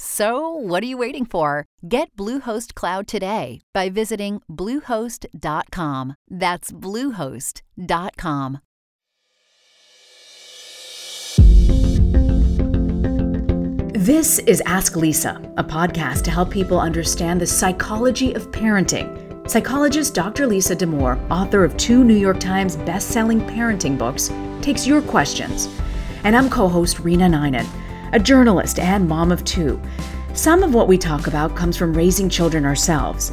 So, what are you waiting for? Get Bluehost Cloud today by visiting Bluehost.com. That's Bluehost.com. This is Ask Lisa, a podcast to help people understand the psychology of parenting. Psychologist Dr. Lisa Damour, author of two New York Times best-selling parenting books, takes your questions. And I'm co-host Rena Ninan, a journalist and mom of two. Some of what we talk about comes from raising children ourselves.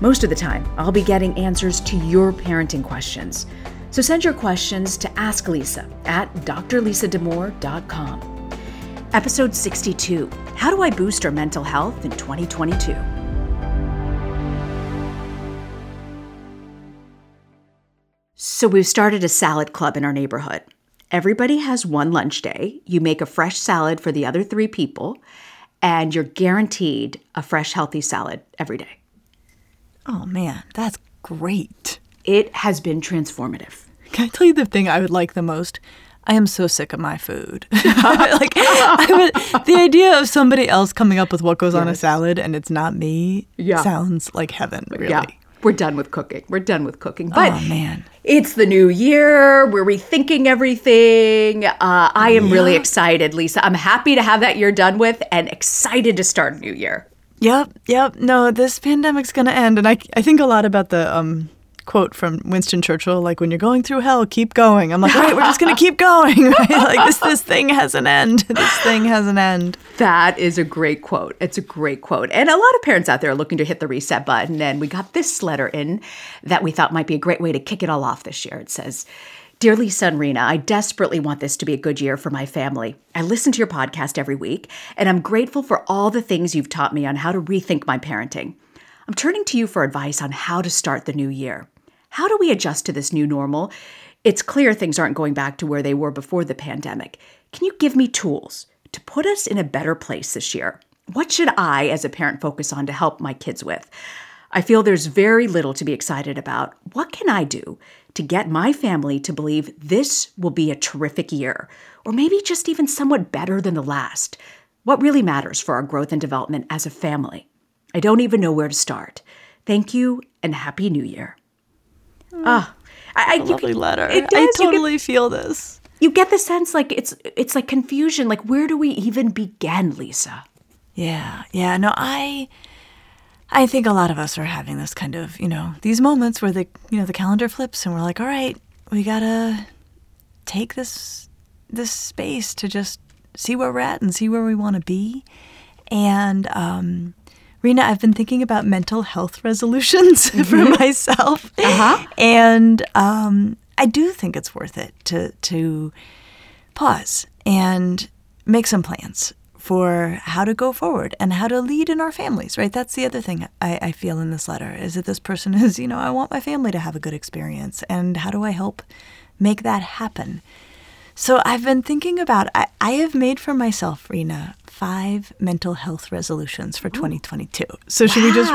Most of the time, I'll be getting answers to your parenting questions. So send your questions to Ask Lisa at drlisadamour.com. Episode 62 How Do I Boost Our Mental Health in 2022? So, we've started a salad club in our neighborhood. Everybody has one lunch day. You make a fresh salad for the other three people, and you're guaranteed a fresh, healthy salad every day. Oh man, that's great. It has been transformative. Can I tell you the thing I would like the most? I am so sick of my food. like I would, the idea of somebody else coming up with what goes on a salad and it's not me Yeah. sounds like heaven, really. Yeah, we're done with cooking. We're done with cooking. But oh man. It's the new year. We're rethinking everything. Uh, I am really excited, Lisa. I'm happy to have that year done with and excited to start a new year. Yep, yep. No, this pandemic's gonna end, and I, I think a lot about the um, quote from Winston Churchill, like when you're going through hell, keep going. I'm like, right, we're just gonna keep going, right? Like this, this thing has an end. This thing has an end. That is a great quote. It's a great quote. And a lot of parents out there are looking to hit the reset button. And we got this letter in that we thought might be a great way to kick it all off this year. It says, Dear Lisa and Rena, I desperately want this to be a good year for my family. I listen to your podcast every week, and I'm grateful for all the things you've taught me on how to rethink my parenting. I'm turning to you for advice on how to start the new year. How do we adjust to this new normal? It's clear things aren't going back to where they were before the pandemic. Can you give me tools to put us in a better place this year? What should I, as a parent, focus on to help my kids with? I feel there's very little to be excited about. What can I do to get my family to believe this will be a terrific year, or maybe just even somewhat better than the last? What really matters for our growth and development as a family? I don't even know where to start. Thank you and Happy New Year. Ah, I, I, you Lovely can- letter. It I does. You get- totally feel this. you get the sense like it's it's like confusion. Like where do we even begin, Lisa? Yeah, yeah. No, I I think a lot of us are having this kind of, you know, these moments where the you know, the calendar flips and we're like, all right, we gotta take this this space to just see where we're at and see where we wanna be. And um Rena, I've been thinking about mental health resolutions for myself. Uh-huh. And um I do think it's worth it to to pause and make some plans for how to go forward and how to lead in our families, right? That's the other thing I, I feel in this letter is that this person is, you know, I want my family to have a good experience. And how do I help make that happen? So I've been thinking about, I, I have made for myself, Rena, five mental health resolutions for 2022. So should we just,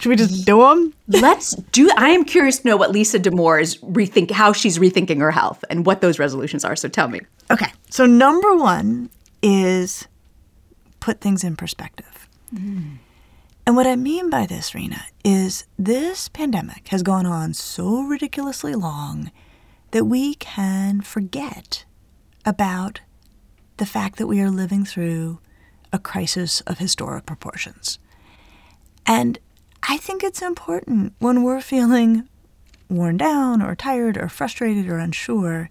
should we just do them? Let's do. I am curious to know what Lisa Damour is rethink how she's rethinking her health and what those resolutions are. So tell me. Okay. So number one is put things in perspective. Mm. And what I mean by this, Rena, is this pandemic has gone on so ridiculously long that we can forget about the fact that we are living through a crisis of historic proportions. And I think it's important when we're feeling worn down or tired or frustrated or unsure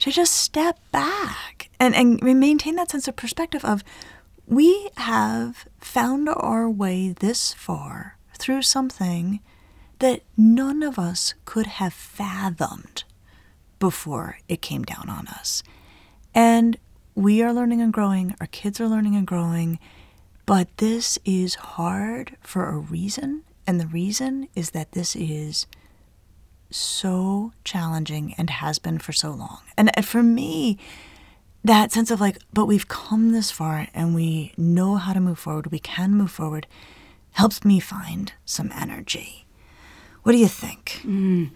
to just step back and, and maintain that sense of perspective of we have found our way this far through something that none of us could have fathomed before it came down on us. And we are learning and growing, our kids are learning and growing, but this is hard for a reason. And the reason is that this is so challenging and has been for so long. And for me, that sense of like, but we've come this far and we know how to move forward, we can move forward, helps me find some energy. What do you think? Mm.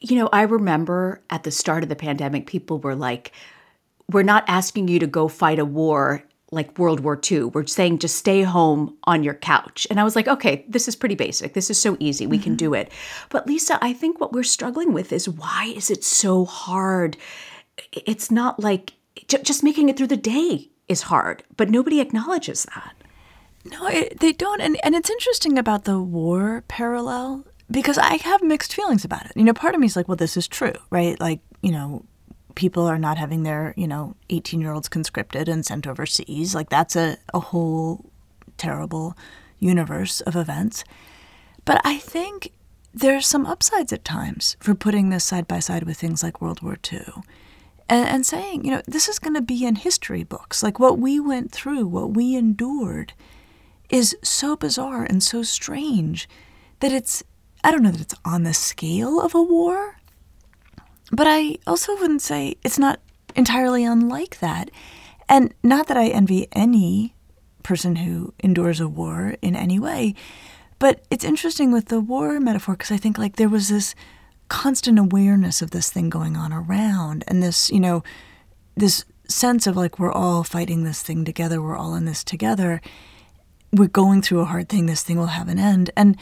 You know, I remember at the start of the pandemic, people were like, we're not asking you to go fight a war like World War II. We're saying just stay home on your couch. And I was like, okay, this is pretty basic. This is so easy. We mm-hmm. can do it. But Lisa, I think what we're struggling with is why is it so hard? It's not like just making it through the day is hard, but nobody acknowledges that. No, it, they don't. And, and it's interesting about the war parallel because I have mixed feelings about it. You know, part of me is like, well, this is true, right? Like, you know, people are not having their, you know, 18 year olds conscripted and sent overseas. Like that's a, a whole terrible universe of events. But I think there's some upsides at times for putting this side by side with things like World War II and, and saying, you know, this is going to be in history books. Like what we went through, what we endured is so bizarre and so strange that it's, I don't know that it's on the scale of a war, but I also wouldn't say it's not entirely unlike that. And not that I envy any person who endures a war in any way, but it's interesting with the war metaphor because I think like there was this constant awareness of this thing going on around and this, you know, this sense of like we're all fighting this thing together, we're all in this together. We're going through a hard thing, this thing will have an end. And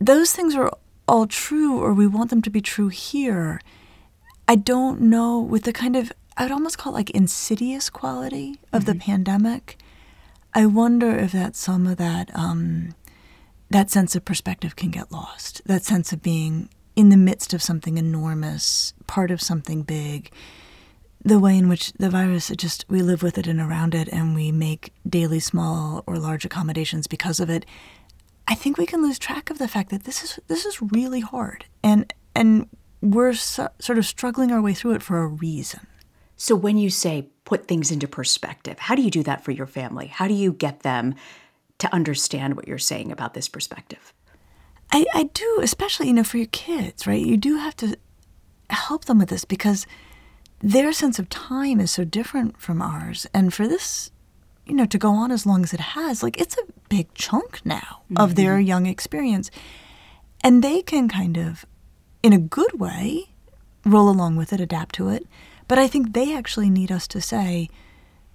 those things are all true or we want them to be true here. I don't know with the kind of I'd almost call it like insidious quality of mm-hmm. the pandemic. I wonder if that some of that um, that sense of perspective can get lost. That sense of being in the midst of something enormous, part of something big. The way in which the virus, it just we live with it and around it, and we make daily small or large accommodations because of it. I think we can lose track of the fact that this is this is really hard, and and we're so, sort of struggling our way through it for a reason. So, when you say put things into perspective, how do you do that for your family? How do you get them to understand what you're saying about this perspective? I, I do, especially, you know, for your kids, right? You do have to help them with this because their sense of time is so different from ours. And for this, you know, to go on as long as it has, like it's a big chunk now mm-hmm. of their young experience. And they can kind of in a good way, roll along with it, adapt to it. But I think they actually need us to say,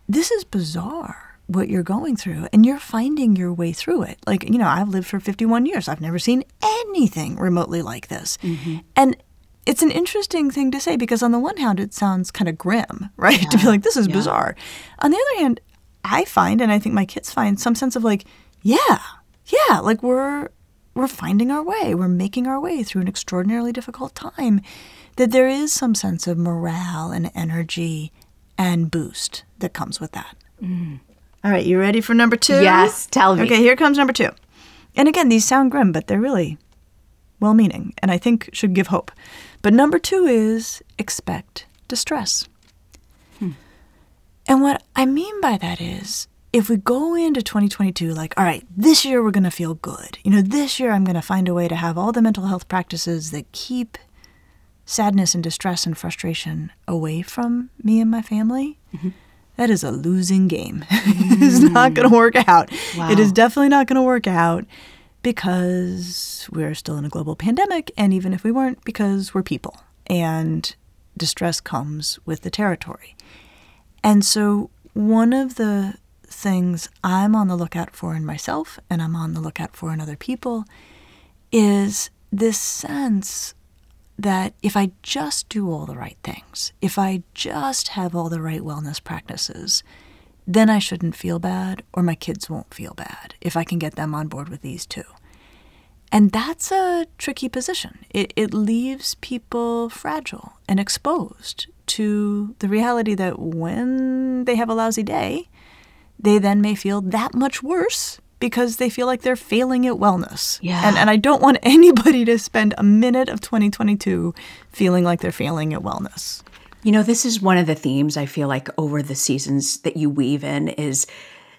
this is bizarre what you're going through, and you're finding your way through it. Like, you know, I've lived for 51 years, I've never seen anything remotely like this. Mm-hmm. And it's an interesting thing to say because, on the one hand, it sounds kind of grim, right? Yeah. to be like, this is yeah. bizarre. On the other hand, I find, and I think my kids find, some sense of like, yeah, yeah, like we're we're finding our way. We're making our way through an extraordinarily difficult time. That there is some sense of morale and energy and boost that comes with that. Mm. All right, you ready for number two? Yes, tell me. Okay, here comes number two. And again, these sound grim, but they're really well meaning and I think should give hope. But number two is expect distress. Hmm. And what I mean by that is if we go into 2022 like, all right, this year we're going to feel good. You know, this year I'm going to find a way to have all the mental health practices that keep sadness and distress and frustration away from me and my family. Mm-hmm. That is a losing game. Mm. it's not going to work out. Wow. It is definitely not going to work out because we're still in a global pandemic. And even if we weren't, because we're people. And distress comes with the territory. And so, one of the things I'm on the lookout for in myself and I'm on the lookout for in other people is this sense that if I just do all the right things, if I just have all the right wellness practices, then I shouldn't feel bad or my kids won't feel bad if I can get them on board with these too. And that's a tricky position. It, it leaves people fragile and exposed to the reality that when they have a lousy day, they then may feel that much worse because they feel like they're failing at wellness. Yeah. And, and I don't want anybody to spend a minute of 2022 feeling like they're failing at wellness. You know, this is one of the themes I feel like over the seasons that you weave in is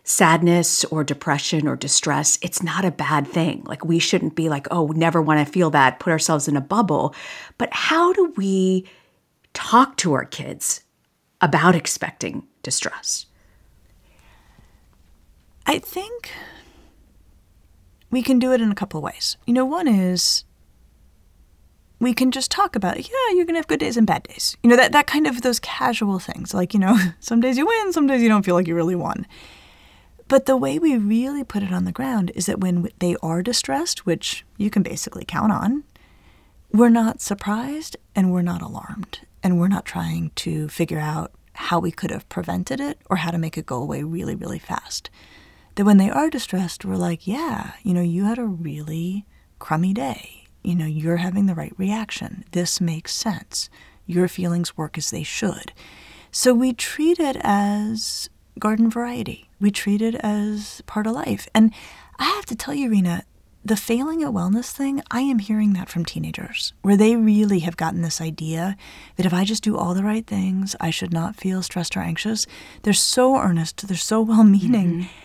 sadness or depression or distress. It's not a bad thing. Like we shouldn't be like, oh, never want to feel that, put ourselves in a bubble. But how do we talk to our kids about expecting distress? I think we can do it in a couple of ways. You know, one is we can just talk about, yeah, you're going to have good days and bad days. You know, that, that kind of those casual things. Like, you know, some days you win, some days you don't feel like you really won. But the way we really put it on the ground is that when they are distressed, which you can basically count on, we're not surprised and we're not alarmed. And we're not trying to figure out how we could have prevented it or how to make it go away really, really fast that when they are distressed, we're like, yeah, you know, you had a really crummy day. You know, you're having the right reaction. This makes sense. Your feelings work as they should. So we treat it as garden variety. We treat it as part of life. And I have to tell you, Rena, the failing at wellness thing, I am hearing that from teenagers, where they really have gotten this idea that if I just do all the right things, I should not feel stressed or anxious. They're so earnest, they're so well meaning. Mm-hmm.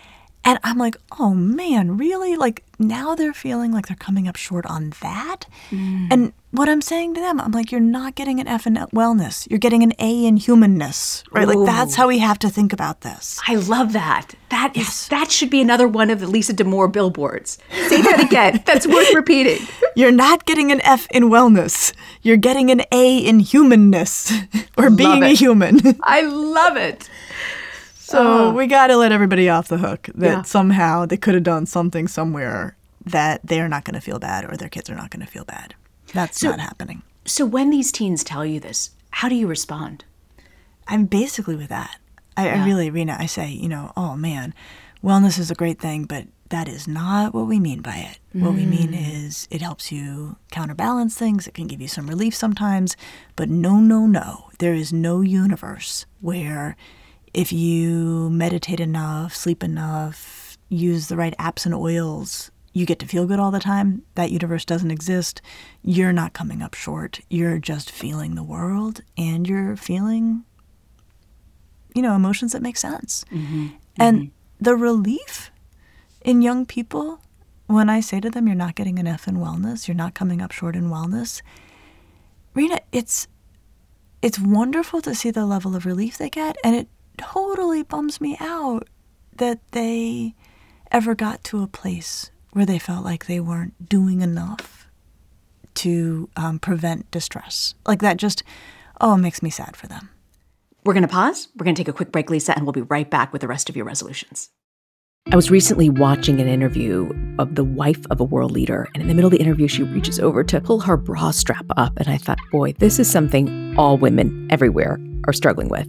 And I'm like, oh man, really? Like now they're feeling like they're coming up short on that. Mm. And what I'm saying to them, I'm like, you're not getting an F in wellness. You're getting an A in humanness, right? Ooh. Like that's how we have to think about this. I love that. That is yes. that should be another one of the Lisa Damour billboards. Say that again. that's worth repeating. You're not getting an F in wellness. You're getting an A in humanness or being a human. I love it. So uh, we got to let everybody off the hook that yeah. somehow they could have done something somewhere that they're not going to feel bad or their kids are not going to feel bad. That's so, not happening. So when these teens tell you this, how do you respond? I'm basically with that. I, yeah. I really, Rena, I say, you know, oh man, wellness is a great thing, but that is not what we mean by it. Mm. What we mean mm. is it helps you counterbalance things, it can give you some relief sometimes, but no, no, no. There is no universe where if you meditate enough, sleep enough, use the right apps and oils, you get to feel good all the time. That universe doesn't exist. You're not coming up short. You're just feeling the world and you're feeling, you know, emotions that make sense. Mm-hmm. And mm-hmm. the relief in young people when I say to them, you're not getting an F in wellness, you're not coming up short in wellness, Rena, it's it's wonderful to see the level of relief they get, and it totally bums me out that they ever got to a place where they felt like they weren't doing enough to um, prevent distress. Like that just, oh, it makes me sad for them. We're going to pause. We're going to take a quick break, Lisa, and we'll be right back with the rest of your resolutions. I was recently watching an interview of the wife of a world leader, and in the middle of the interview, she reaches over to pull her bra strap up. And I thought, boy, this is something all women everywhere are struggling with.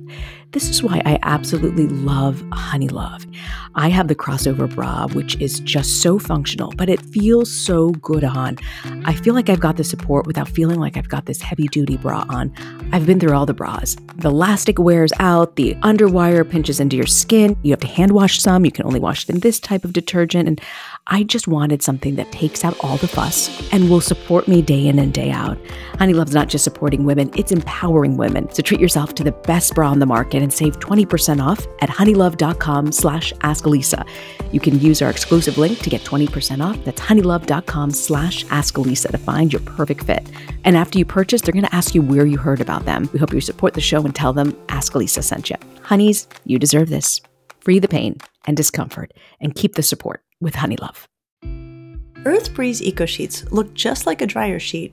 This is why I absolutely love Honeylove. I have the crossover bra, which is just so functional, but it feels so good on. I feel like I've got the support without feeling like I've got this heavy duty bra on. I've been through all the bras. The elastic wears out, the underwire pinches into your skin. You have to hand wash some. You can only wash it in this type of detergent. And I just wanted something that takes out all the fuss and will support me day in and day out. Honeylove's not just supporting women, it's empowering women. So treat yourself to the best bra on the market and save 20% off at honeylove.com slash askalisa. You can use our exclusive link to get 20% off. That's honeylove.com slash askalisa to find your perfect fit. And after you purchase, they're going to ask you where you heard about them. We hope you support the show and tell them Askalisa sent you. Honeys, you deserve this. Free the pain and discomfort and keep the support with Honeylove. Earth Breeze Eco Sheets look just like a dryer sheet,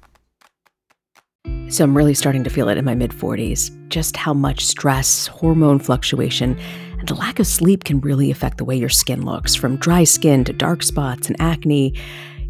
So I'm really starting to feel it in my mid 40s just how much stress, hormone fluctuation, and a lack of sleep can really affect the way your skin looks, from dry skin to dark spots and acne.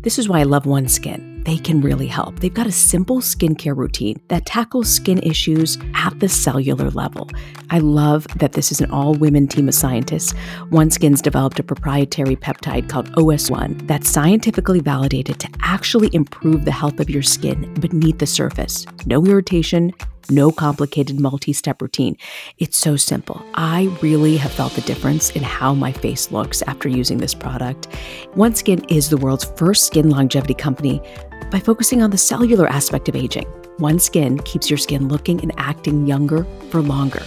This is why I love OneSkin they can really help. They've got a simple skincare routine that tackles skin issues at the cellular level. I love that this is an all women team of scientists. OneSkin's developed a proprietary peptide called OS1 that's scientifically validated to actually improve the health of your skin beneath the surface. No irritation, no complicated multi step routine. It's so simple. I really have felt the difference in how my face looks after using this product. OneSkin is the world's first skin longevity company by focusing on the cellular aspect of aging. OneSkin keeps your skin looking and acting younger for longer.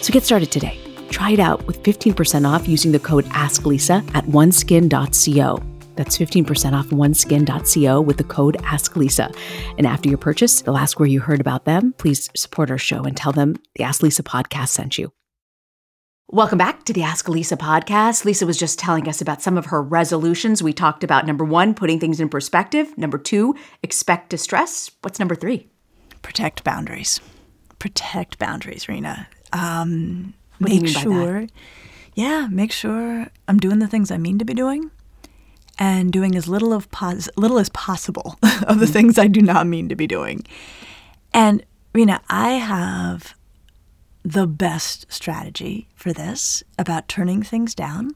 So get started today. Try it out with 15% off using the code AskLisa at oneskin.co. That's 15% off oneskin.co with the code AskLisa. And after your purchase, they'll ask where you heard about them. Please support our show and tell them the Ask Lisa podcast sent you. Welcome back to the Ask Lisa podcast. Lisa was just telling us about some of her resolutions. We talked about number one, putting things in perspective. Number two, expect distress. What's number three? Protect boundaries. Protect boundaries, Rena. Um, what make do you mean sure, yeah, make sure I'm doing the things I mean to be doing, and doing as little of pos- little as possible of the mm-hmm. things I do not mean to be doing. And Rena, I have the best strategy for this about turning things down.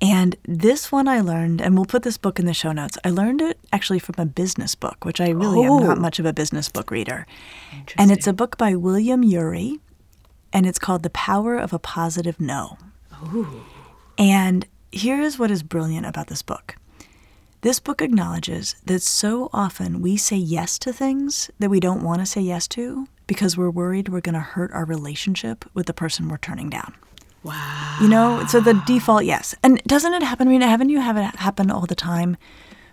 And this one I learned, and we'll put this book in the show notes. I learned it actually from a business book, which I really am Oh. not much of a business book reader. And it's a book by William Ury, and it's called The Power of a Positive No. And here's what is brilliant about this book. This book acknowledges that so often we say yes to things that we don't want to say yes to because we're worried we're going to hurt our relationship with the person we're turning down. Wow. You know, so the default yes. And doesn't it happen, Rena? Haven't you have it happen all the time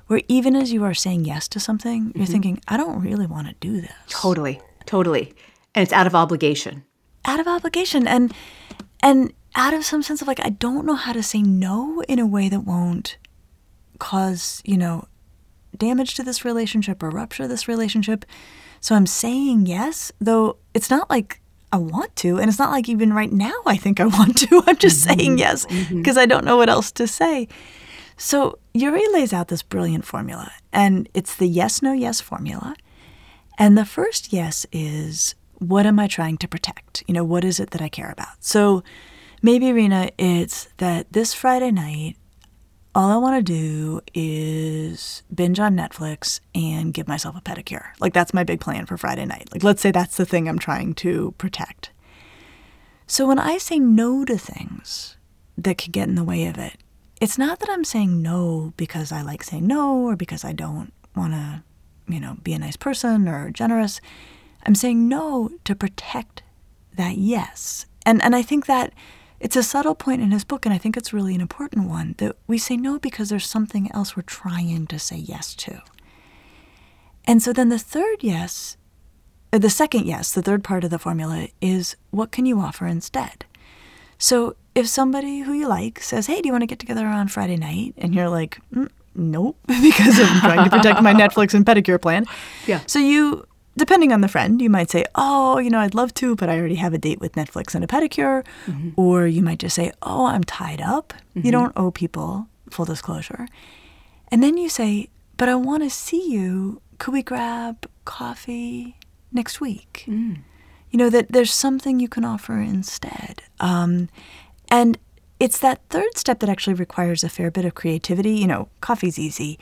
where even as you are saying yes to something, you're mm-hmm. thinking, I don't really want to do this. Totally. Totally. And it's out of obligation. out of obligation and and out of some sense of like I don't know how to say no in a way that won't cause, you know, damage to this relationship or rupture this relationship. So I'm saying yes, though it's not like I want to and it's not like even right now I think I want to. I'm just mm-hmm. saying yes mm-hmm. because I don't know what else to say. So Ury lays out this brilliant formula and it's the yes no yes formula. And the first yes is what am I trying to protect? You know, what is it that I care about? So maybe, Rena, it's that this Friday night, all I want to do is binge on Netflix and give myself a pedicure. Like, that's my big plan for Friday night. Like, let's say that's the thing I'm trying to protect. So when I say no to things that could get in the way of it, it's not that I'm saying no because I like saying no or because I don't want to, you know, be a nice person or generous. I'm saying no to protect that yes. And and I think that it's a subtle point in his book and I think it's really an important one that we say no because there's something else we're trying to say yes to. And so then the third yes, uh, the second yes, the third part of the formula is what can you offer instead? So if somebody who you like says, "Hey, do you want to get together on Friday night?" and you're like, mm, "Nope," because I'm trying to protect my Netflix and pedicure plan. Yeah. So you, depending on the friend, you might say, "Oh, you know, I'd love to, but I already have a date with Netflix and a pedicure," or you might just say, "Oh, I'm tied up." You don't owe people full disclosure, and then you say, "But I want to see you. Could we grab coffee next week?" you know that there's something you can offer instead um, and it's that third step that actually requires a fair bit of creativity. You know, coffee's easy,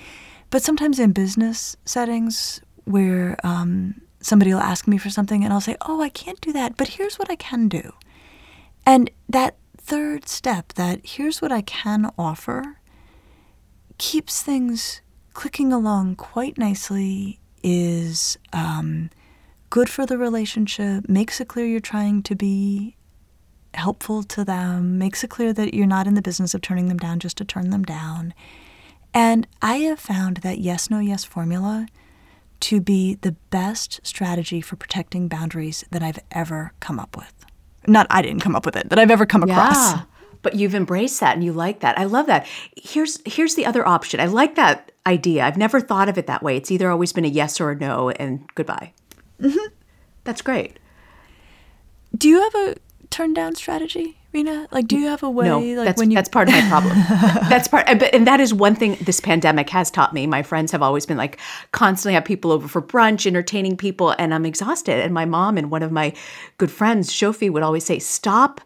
but sometimes in business settings where um, somebody will ask me for something and I'll say, oh, I can't do that, but here's what I can do. And that third step, that here's what I can offer, keeps things clicking along quite nicely, is um, good for the relationship, makes it clear you're trying to be helpful to them, makes it clear that you're not in the business of turning them down just to turn them down. And I have found that yes, no, yes formula to be the best strategy for protecting boundaries that I've ever come up with. Not I didn't come up with it, that I've ever come across. Yeah. But you've embraced that and you like that. I love that. Here's here's the other option. I like that idea. I've never thought of it that way. It's either always been a yes or a no and goodbye. Mm-hmm. That's great. Do you have a turn down strategy, Rena? Like, do you have a way? No, like that's, when you that's part of my problem. that's part, and- and that is one thing this pandemic has taught me. My friends have always been like constantly have people over for brunch, entertaining people, and I'm exhausted. And my mom and one of my good friends, Shofi, would always say, "Stop."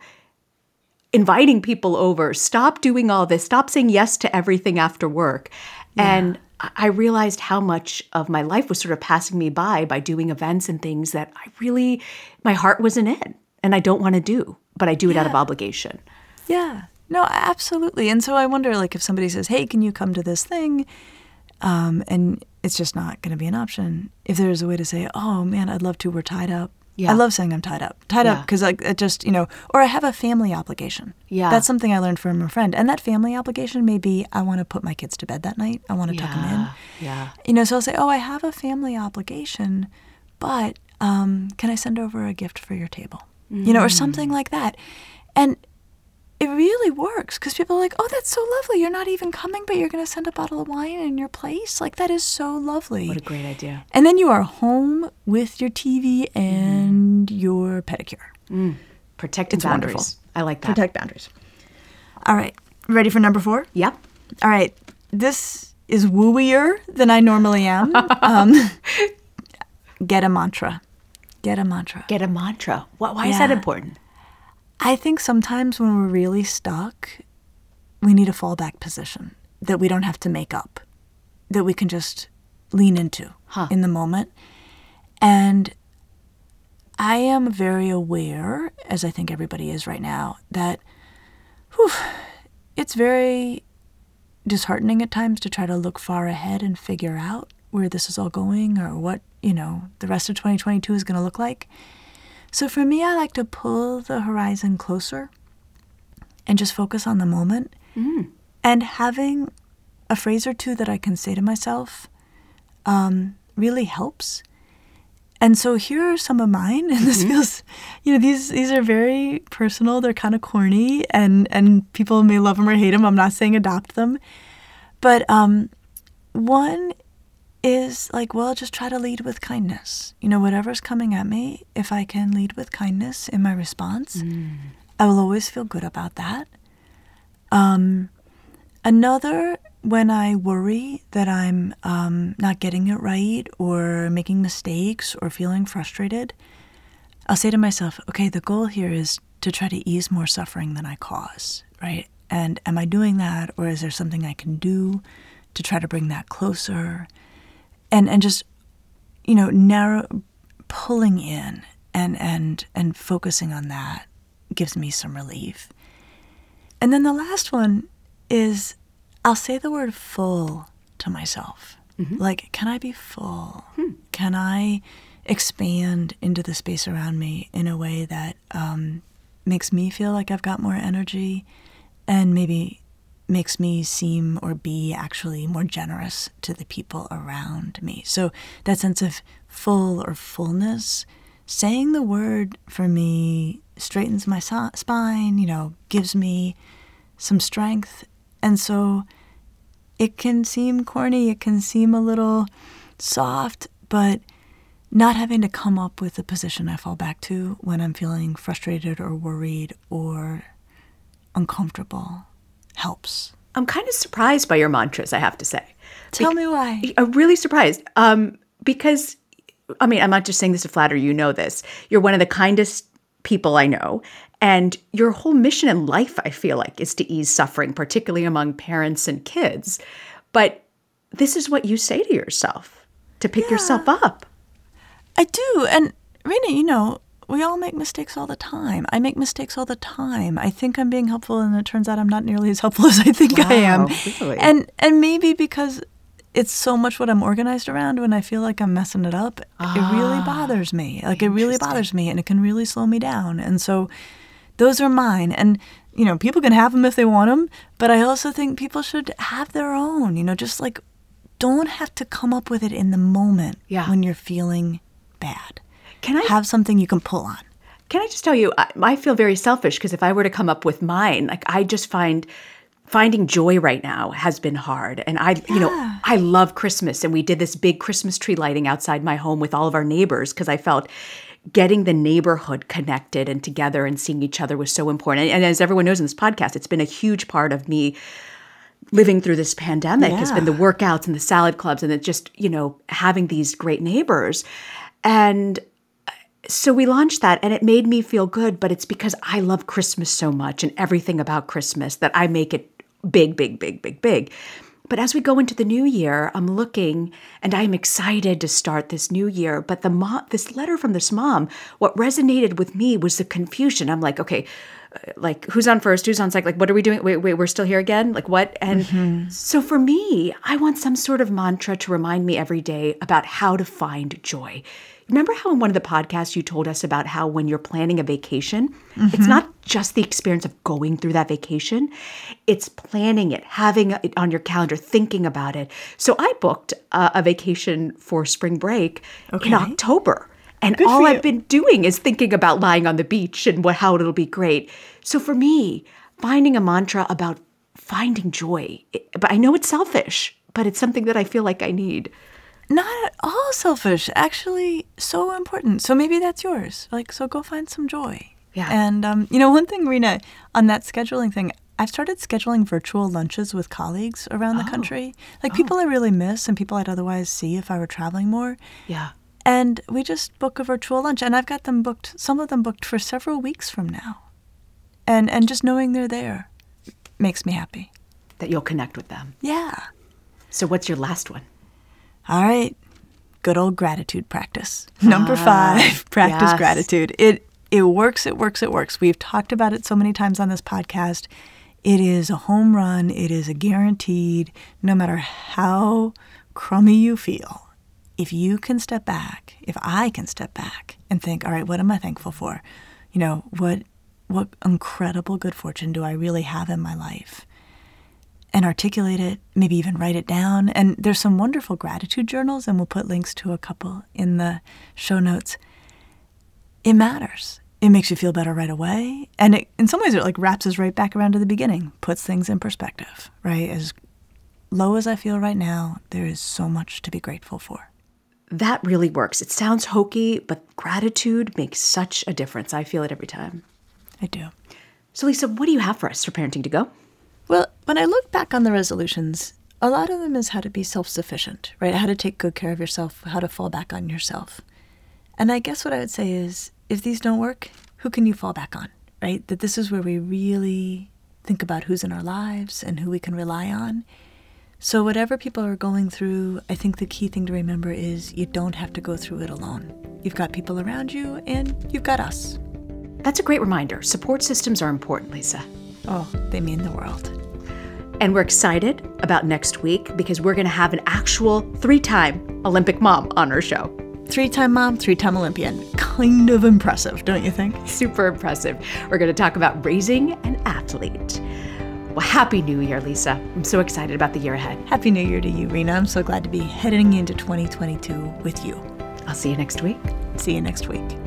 Inviting people over, stop doing all this, stop saying yes to everything after work. And I I realized how much of my life was sort of passing me by by doing events and things that I really, my heart wasn't in and I don't want to do, but I do it out of obligation. Yeah. No, absolutely. And so I wonder, like, if somebody says, "Hey, can you come to this thing?" Um, and it's just not going to be an option. If there's a way to say, "Oh man, I'd love to. We're tied up." Yeah. I love saying I'm tied up. Tied up Yeah. because like it just you know, or I have a family obligation. Yeah. That's something I learned from a friend, and that family obligation may be I want to put my kids to bed that night. I want to tuck them in. Yeah. You know, so I'll say, "Oh, I have a family obligation, but um, can I send over a gift for your table?" You know, or mm. something like that. And it really works because people are like, "Oh, that's so lovely. You're not even coming, but you're going to send a bottle of wine in your place. Like that is so lovely." What a great idea. and then you are home with your TV mm-hmm. and your pedicure. Mm. Protecting It's boundaries. wonderful. I like that. Protect boundaries. All right, ready for number four? Yep. All right, this is wooier than I normally am. um, get a mantra. Get a mantra. Get a mantra. Why, why is that important? I think sometimes when we're really stuck, we need a fallback position that we don't have to make up, that we can just lean into Huh. in the moment. And I am very aware, as I think everybody is right now, that whew, it's very disheartening at times to try to look far ahead and figure out where this is all going or what, you know, the rest of 2022 is going to look like. So for me, I like to pull the horizon closer and just focus on the moment. And having a phrase or two that I can say to myself um, really helps. And so here are some of mine, and this feels, you know, these these are very personal. They're kind of corny, and and people may love them or hate them. I'm not saying adopt them, but um, one is like, well, just try to lead with kindness. You know, whatever's coming at me, if I can lead with kindness in my response, I will always feel good about that. Um, another, when I worry that I'm um, not getting it right or making mistakes or feeling frustrated, I'll say to myself, okay, the goal here is to try to ease more suffering than I cause, right? And am I doing that, or is there something I can do to try to bring that closer? And and just, you know, narrow, pulling in and and and focusing on that gives me some relief. And then the last one is I'll say the word full to myself. Like, can I be full? Can I expand into the space around me in a way that um, makes me feel like I've got more energy and maybe makes me seem or be actually more generous to the people around me? So, that sense of full or fullness, saying the word for me straightens my so- spine, you know, gives me some strength. And so it can seem corny, it can seem a little soft, but not having to come up with a position I fall back to when I'm feeling frustrated or worried or uncomfortable helps. I'm kind of surprised by your mantras, I have to say. Tell me why. I'm really surprised um, because, I mean, I'm not just saying this to flatter you, you know this. You're one of the kindest people I know. And your whole mission in life, I feel like, is to ease suffering, particularly among parents and kids. But this is what you say to yourself to pick yourself up. I do. And Rena, you know, we all make mistakes all the time. I make mistakes all the time. I think I'm being helpful and it turns out I'm not nearly as helpful as I think I am. Wow, really? And and maybe because it's so much what I'm organized around when I feel like I'm messing it up, it really ah, bothers me. Like it really bothers me and it can really slow me down. And so those are mine and you know, people can have them if they want them, but I also think people should have their own, you know, just like don't have to come up with it in the moment Yeah. when you're feeling bad. Can I have something you can pull on? Can I just tell you, I, I feel very selfish because if I were to come up with mine, like I just find finding joy right now has been hard. And I, you know, I love Christmas. And we did this big Christmas tree lighting outside my home with all of our neighbors because I felt getting the neighborhood connected and together and seeing each other was so important. And as everyone knows in this podcast, it's been a huge part of me living through this pandemic has been the workouts and the salad clubs and just, you know, having these great neighbors. And so we launched that and it made me feel good, but it's because I love Christmas so much and everything about Christmas that I make it big, big, big, big, big. But as we go into the new year, I'm looking and I'm excited to start this new year. But the mom, this letter from this mom, what resonated with me was the confusion. I'm like, okay, uh, like who's on first, who's on second? Like, what are we doing? Wait, wait, we're still here again? Like, what? And so for me, I want some sort of mantra to remind me every day about how to find joy. Remember how in one of the podcasts you told us about how when you're planning a vacation, it's not just the experience of going through that vacation, it's planning it, having it on your calendar, thinking about it. So I booked a, a vacation for spring break in October. And all I've been doing is thinking about lying on the beach and what, how it'll be great. So for me, finding a mantra about finding joy, it- but I know it's selfish, but it's something that I feel like I need. Not at all selfish. Actually, so important. So maybe that's yours. Like, so go find some joy. Yeah. And um, you know, one thing, Rena, on that scheduling thing, I've started scheduling virtual lunches with colleagues around the country, like people I really miss and people I'd otherwise see if I were traveling more. Yeah. And we just book a virtual lunch, and I've got them booked. Some of them booked for several weeks from now. And and just knowing they're there makes me happy. That you'll connect with them. Yeah. So what's your last one? All right. Good old gratitude practice. Ah, Number five, practice yes. gratitude. It it works, it works, it works. We've talked about it so many times on this podcast. It is a home run. It is a guaranteed, no matter how crummy you feel, if you can step back, if I can step back and think, all right, what am I thankful for? You know, what what incredible good fortune do I really have in my life? And articulate it, maybe even write it down. And there's some wonderful gratitude journals, and we'll put links to a couple in the show notes. It matters. It makes you feel better right away. And it, in some ways, it like wraps us right back around to the beginning, puts things in perspective, right? As low as I feel right now, there is so much to be grateful for. That really works. It sounds hokey, but gratitude makes such a difference. I feel it every time. I do. So, Lisa, what do you have for us for parenting to go? Well, when I look back on the resolutions, a lot of them is how to be self sufficient, right? How to take good care of yourself, how to fall back on yourself. And I guess what I would say is if these don't work, who can you fall back on, right? That this is where we really think about who's in our lives and who we can rely on. So, whatever people are going through, I think the key thing to remember is you don't have to go through it alone. You've got people around you, and you've got us. That's a great reminder. Support systems are important, Lisa. Oh, they mean the world. And we're excited about next week because we're going to have an actual three time Olympic mom on our show. Three time mom, three time Olympian. Kind of impressive, don't you think? Super impressive. We're going to talk about raising an athlete. Well, Happy New Year, Lisa. I'm so excited about the year ahead. Happy New Year to you, Rena. I'm so glad to be heading into 2022 with you. I'll see you next week. See you next week.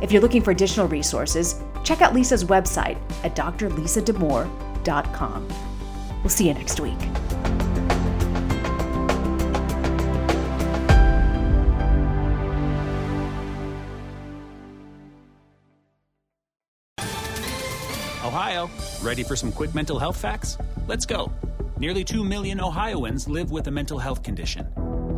If you're looking for additional resources, check out Lisa's website at drlisadamour.com. We'll see you next week. Ohio, ready for some quick mental health facts? Let's go. Nearly 2 million Ohioans live with a mental health condition.